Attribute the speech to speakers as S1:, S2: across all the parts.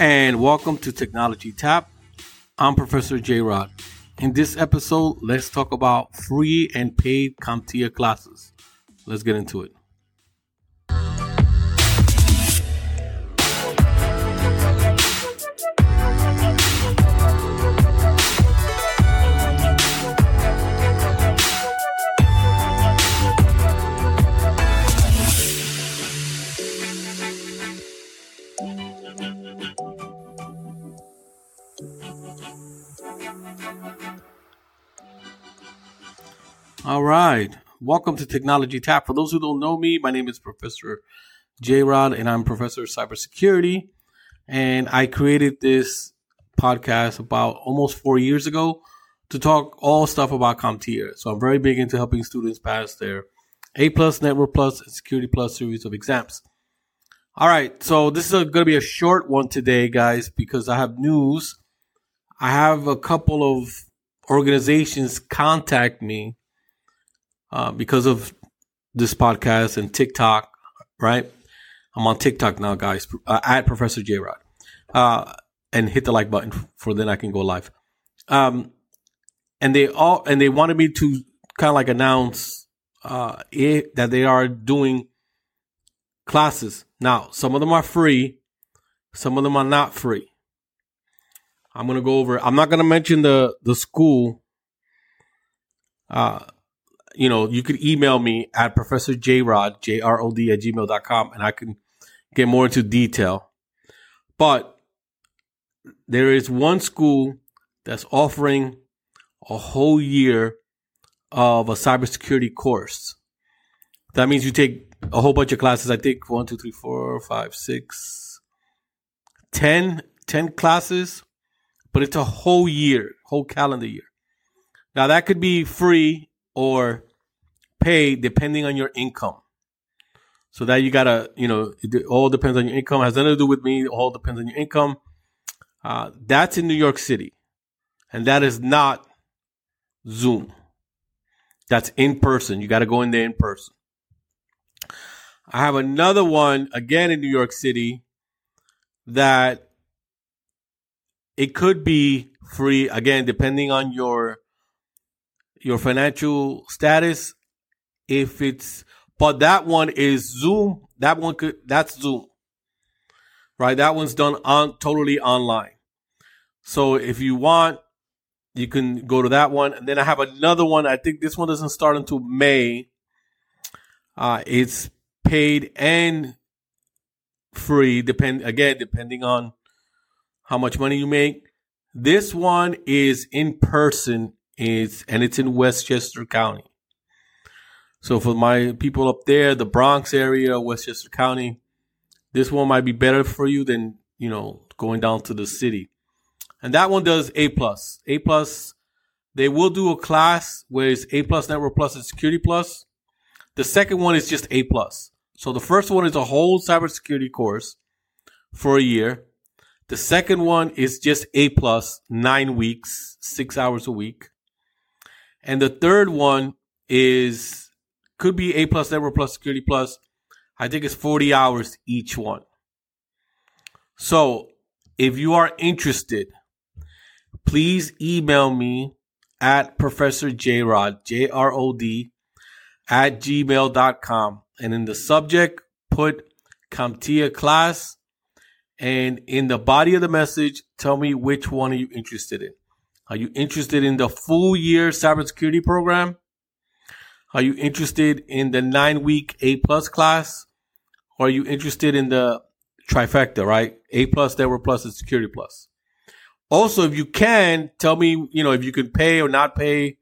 S1: And welcome to Technology Tap. I'm Professor J Rod. In this episode, let's talk about free and paid CompTIA classes. Let's get into it. All right. Welcome to Technology Tap. For those who don't know me, my name is Professor J Rod, and I'm Professor of Cybersecurity. And I created this podcast about almost four years ago to talk all stuff about CompTIA. So I'm very big into helping students pass their A plus, Network plus, and Security plus series of exams. All right. So this is going to be a short one today, guys, because I have news. I have a couple of organizations contact me uh, because of this podcast and TikTok, right? I'm on TikTok now, guys, uh, at Professor J Rod. Uh, and hit the like button for then I can go live. Um, and they all and they wanted me to kind of like announce uh, it, that they are doing classes. Now, some of them are free, some of them are not free. I'm gonna go over. I'm not gonna mention the the school. Uh, you know, you could email me at Professor J Rod, J R O D at gmail.com, and I can get more into detail. But there is one school that's offering a whole year of a cybersecurity course. That means you take a whole bunch of classes. I think one, two, three, four, five, six, ten, ten classes, but it's a whole year, whole calendar year. Now that could be free or pay depending on your income. So that you gotta, you know, it all depends on your income. It has nothing to do with me. It all depends on your income. Uh, that's in New York City, and that is not Zoom. That's in person. You got to go in there in person. I have another one again in New York City that it could be free again depending on your your financial status if it's but that one is Zoom. That one could that's Zoom. Right? That one's done on totally online. So if you want, you can go to that one. And then I have another one. I think this one doesn't start until May. Uh, it's paid and free, depend again, depending on how much money you make. This one is in person, is and it's in Westchester County. So for my people up there, the Bronx area, Westchester County, this one might be better for you than, you know, going down to the city. And that one does A plus. A plus, they will do a class where it's A plus network plus and security plus. The second one is just A plus. So the first one is a whole cybersecurity course for a year. The second one is just A plus, nine weeks, six hours a week. And the third one is could be A plus network plus security plus. I think it's 40 hours each one. So if you are interested, please email me at Professor J Rod, J R O D, at gmail.com. And in the subject, put CompTIA class. And in the body of the message, tell me which one are you interested in. Are you interested in the full year cybersecurity program? Are you interested in the nine week A plus class? Or are you interested in the trifecta, right? A plus, network plus, and security plus. Also, if you can, tell me, you know, if you can pay or not pay,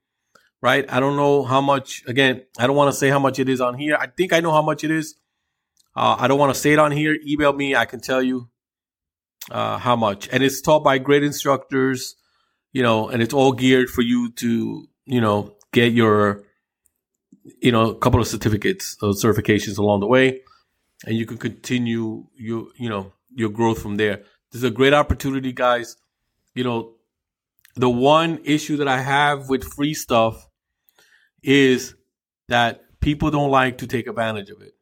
S1: right? I don't know how much, again, I don't want to say how much it is on here. I think I know how much it is. Uh, I don't want to say it on here. Email me. I can tell you uh, how much. And it's taught by great instructors. you know, and it's all geared for you to, you know, get your, you know, a couple of certificates or certifications along the way, and you can continue your, you know, your growth from there. This is a great opportunity, guys. You know, the one issue that I have with free stuff is that people don't like to take advantage of it.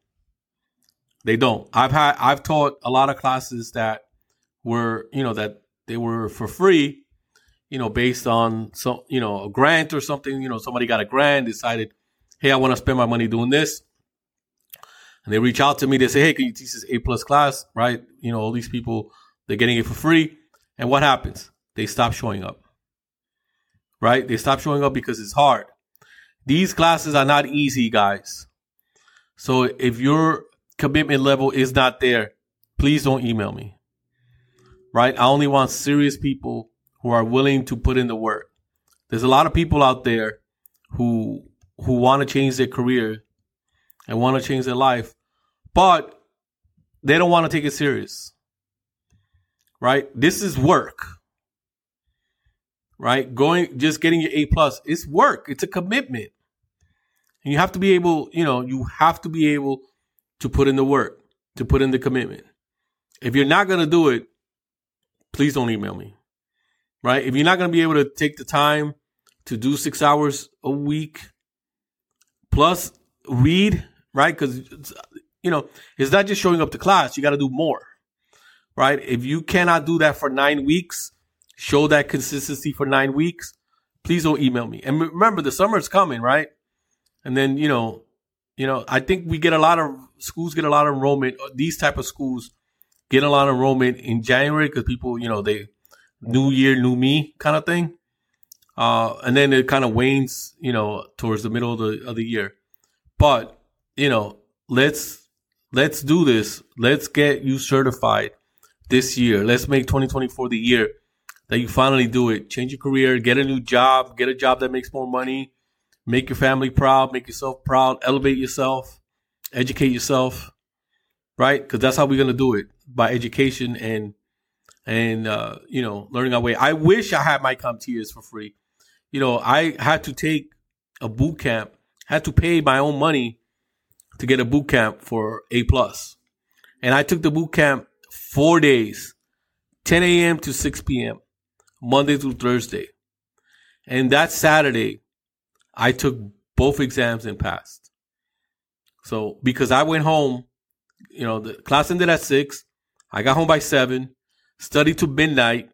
S1: They don't. I've had I've taught a lot of classes that were, you know, that they were for free, you know, based on some, you know, a grant or something, you know, somebody got a grant, decided, "Hey, I want to spend my money doing this." And they reach out to me, they say, "Hey, can you teach this A plus class?" Right? You know, all these people they're getting it for free. And what happens? They stop showing up. Right? They stop showing up because it's hard. These classes are not easy, guys. So if your commitment level is not there, please don't email me. Right? I only want serious people who are willing to put in the work. There's a lot of people out there who who want to change their career and want to change their life, but they don't want to take it serious. Right? This is work. Right? Going just getting your A plus, it's work. It's a commitment. And you have to be able, you know, you have to be able to put in the work, to put in the commitment. If you're not going to do it, please don't email me. Right? If you're not going to be able to take the time to do six hours a week plus read, right? Because, you know, it's not just showing up to class, you got to do more. Right? If you cannot do that for nine weeks, show that consistency for nine weeks, please don't email me. And remember, the summer's coming, right? And then, you know, you know, I think we get a lot of schools get a lot of enrollment. These type of schools get a lot of enrollment in January because people, you know, they new year, new me kind of thing. Uh, and then it kind of wanes, you know, towards the middle of the of the year. But you know, let's let's do this. Let's get you certified this year. Let's make 2024 the year that you finally do it. Change your career, get a new job, get a job that makes more money, make your family proud, make yourself proud, elevate yourself, educate yourself, right? Because that's how we're gonna do it by education and and uh, you know learning our way. I wish I had my CompTIAs for free. You know, I had to take a boot camp, had to pay my own money to get a boot camp for A plus. and I took the boot camp four days, 10 a.m. to 6 p.m. Monday through Thursday, and that Saturday I took both exams and passed. So because I went home, you know, the class ended at six. I got home by seven, studied to midnight.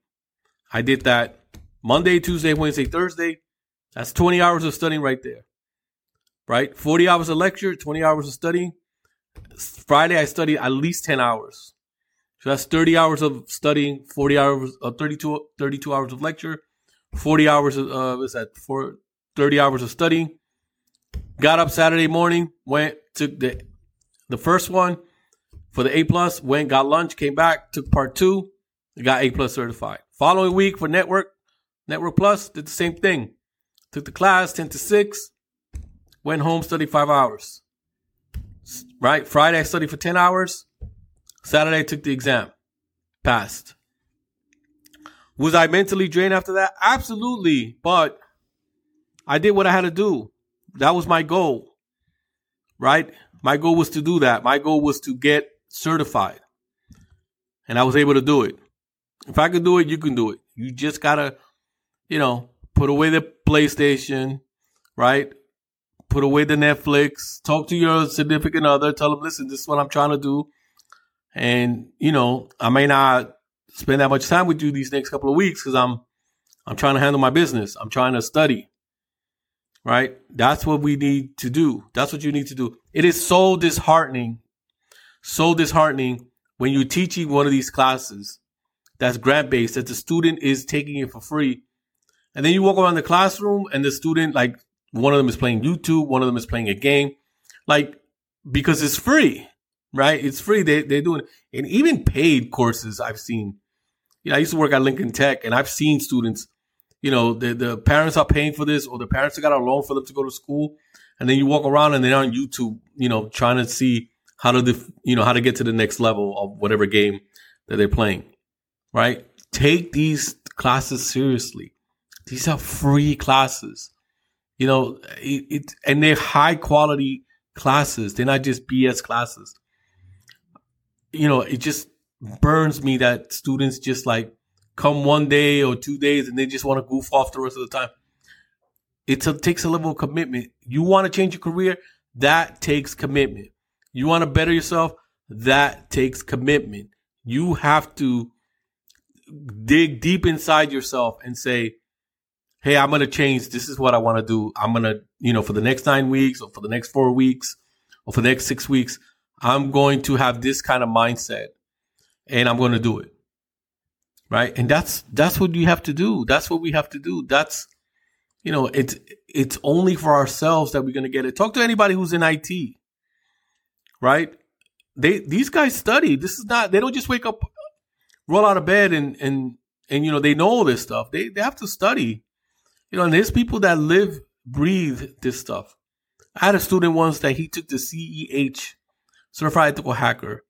S1: I did that Monday, Tuesday, Wednesday, Thursday. That's 20 hours of studying right there. Right? 40 hours of lecture, 20 hours of studying. Friday, I studied at least 10 hours. So that's 30 hours of studying, 40 hours, uh, 32, 32 hours of lecture, 40 hours of, uh, what's that, four, 30 hours of studying. Got up Saturday morning, went, took the the first one for the A plus, went, got lunch, came back, took part two, got A plus certified. Following week for network, network plus, did the same thing. Took the class 10 to 6, went home, studied five hours. Right? Friday I studied for 10 hours. Saturday I took the exam. Passed. Was I mentally drained after that? Absolutely. But I did what I had to do. That was my goal. Right? My goal was to do that. My goal was to get certified. And I was able to do it. If I could do it, you can do it. You just gotta, you know, put away the PlayStation, right? Put away the Netflix. Talk to your significant other. Tell them, listen, this is what I'm trying to do. And, you know, I may not spend that much time with you these next couple of weeks because I'm I'm trying to handle my business. I'm trying to study right? That's what we need to do. That's what you need to do. It is so disheartening, so disheartening when you're teaching one of these classes that's grant based that the student is taking it for free. And then you walk around the classroom and the student, like one of them is playing YouTube, one of them is playing a game, like because it's free, right? It's free. They, they're doing. And even paid courses I've seen. You know, I used to work at Lincoln Tech and I've seen students you know, the, the parents are paying for this or the parents have got a loan for them to go to school. And then you walk around and they're on YouTube, you know, trying to see how to, def- you know, how to get to the next level of whatever game that they're playing, right? Take these classes seriously. These are free classes. You know, it, it and they're high quality classes. They're not just BS classes. You know, it just burns me that students just like come one day or two days and they just want to goof off the rest of the time. It takes a level of commitment. You want to change your career? That takes commitment. You want to better yourself? That takes commitment. You have to dig deep inside yourself and say, Hey, I'm going to change. This is what I want to do. I'm going to, you know, for the next nine weeks or for the next four weeks or for the next six weeks, I'm going to have this kind of mindset and I'm going to do it. Right. And that's, that's what you have to do. That's what we have to do. That's, you know, it's, it's only for ourselves that we're going to get it. Talk to anybody who's in IT. Right. They, these guys study. This is not, they don't just wake up, roll out of bed and, and, and, you know, they know all this stuff. They, they have to study. You know, and there's people that live, breathe this stuff. I had a student once that he took the CEH, Certified Ethical Hacker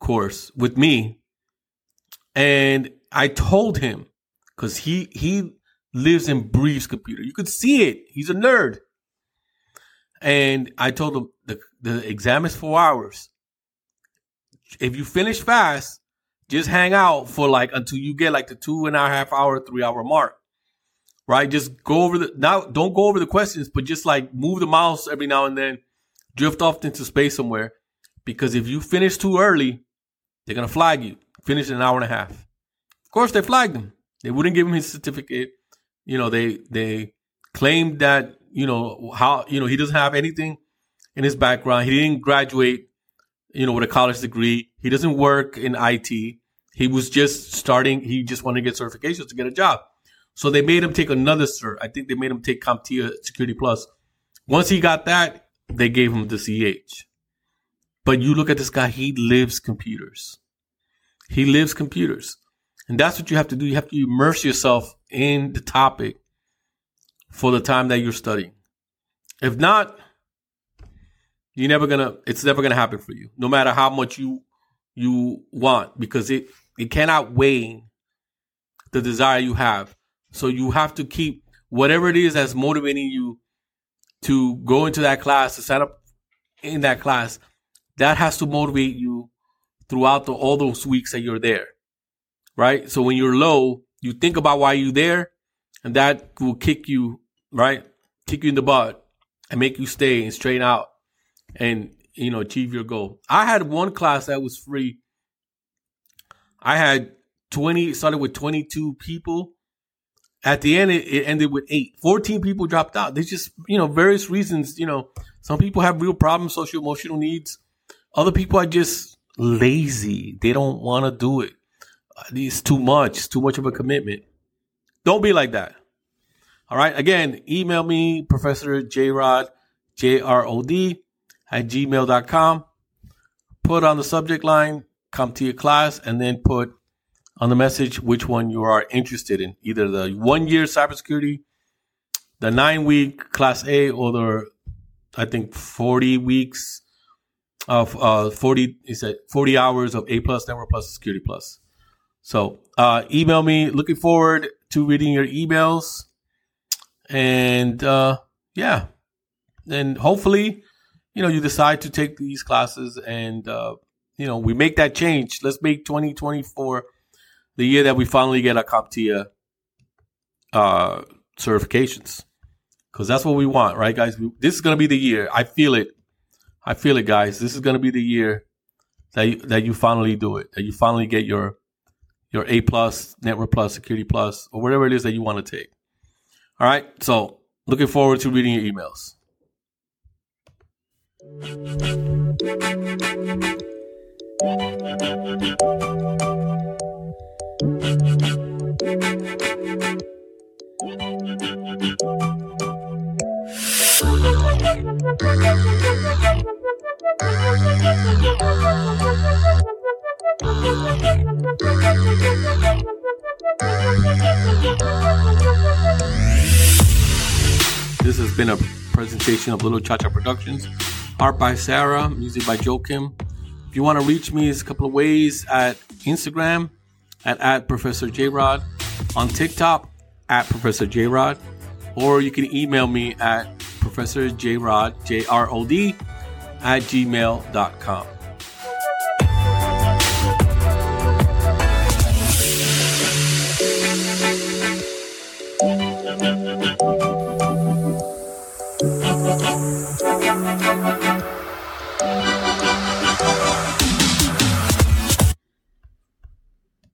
S1: course with me. And I told him, because he he lives and breathes computer. You could see it. He's a nerd. And I told him the, the exam is four hours. If you finish fast, just hang out for like until you get like the two and a half hour, three hour mark. Right? Just go over the now don't go over the questions, but just like move the mouse every now and then, drift off into space somewhere. Because if you finish too early, they're gonna flag you. Finish in an hour and a half. Of course, they flagged him. They wouldn't give him his certificate. You know, they they claimed that you know how you know he doesn't have anything in his background. He didn't graduate, you know, with a college degree. He doesn't work in IT. He was just starting. He just wanted to get certifications to get a job. So they made him take another cert. I think they made him take CompTIA Security Plus. Once he got that, they gave him the CEH. But you look at this guy, he lives computers. He lives computers. And that's what you have to do. You have to immerse yourself in the topic for the time that you're studying. If not, you're never gonna it's never gonna happen for you, no matter how much you you want, because it it cannot weigh the desire you have. So you have to keep whatever it is that's motivating you to go into that class, to sign up in that class, that has to motivate you throughout the, all those weeks that you're there. Right. So when you're low, you think about why you're there and that will kick you, right? Kick you in the butt and make you stay and straighten out and, you know, achieve your goal. I had one class that was free. I had 20, started with 22 people. At the end, it, it ended with eight. 14 people dropped out. There's just, you know, various reasons, you know, some people have real problems, social emotional needs other people are just lazy. They don't want to do it. It's too much. It's too much of a commitment. Don't be like that. All right. Again, email me, Professor J Rod, J R O D, at gmail.com. Put on the subject line, CompTIA class, and then put on the message which one you are interested in either the one year cybersecurity, the nine week class A, or the, I think, 40 weeks of uh, 40 is it 40 hours of A plus network plus security plus. So uh, email me. Looking forward to reading your emails, and uh, yeah, and hopefully, you know, you decide to take these classes, and uh, you know, we make that change. Let's make 2024 the year that we finally get our CompTIA uh, certifications, because that's what we want, right, guys? We, this is going to be the year. I feel it. I feel it, guys. This is going to be the year that you, that you finally do it. That you finally get your your A plus, Network Plus, Security Plus, or whatever it is that you want to take. All right. So looking forward to reading your emails. This has been a presentation of Little Cha Cha Productions. Art by Sarah, music by Joachim. If you want to reach me, it's a couple of ways at Instagram at, at Professor J Rod, on TikTok at Professor J Rod, or you can email me at Professor J Rod, J R O D, at gmail.com.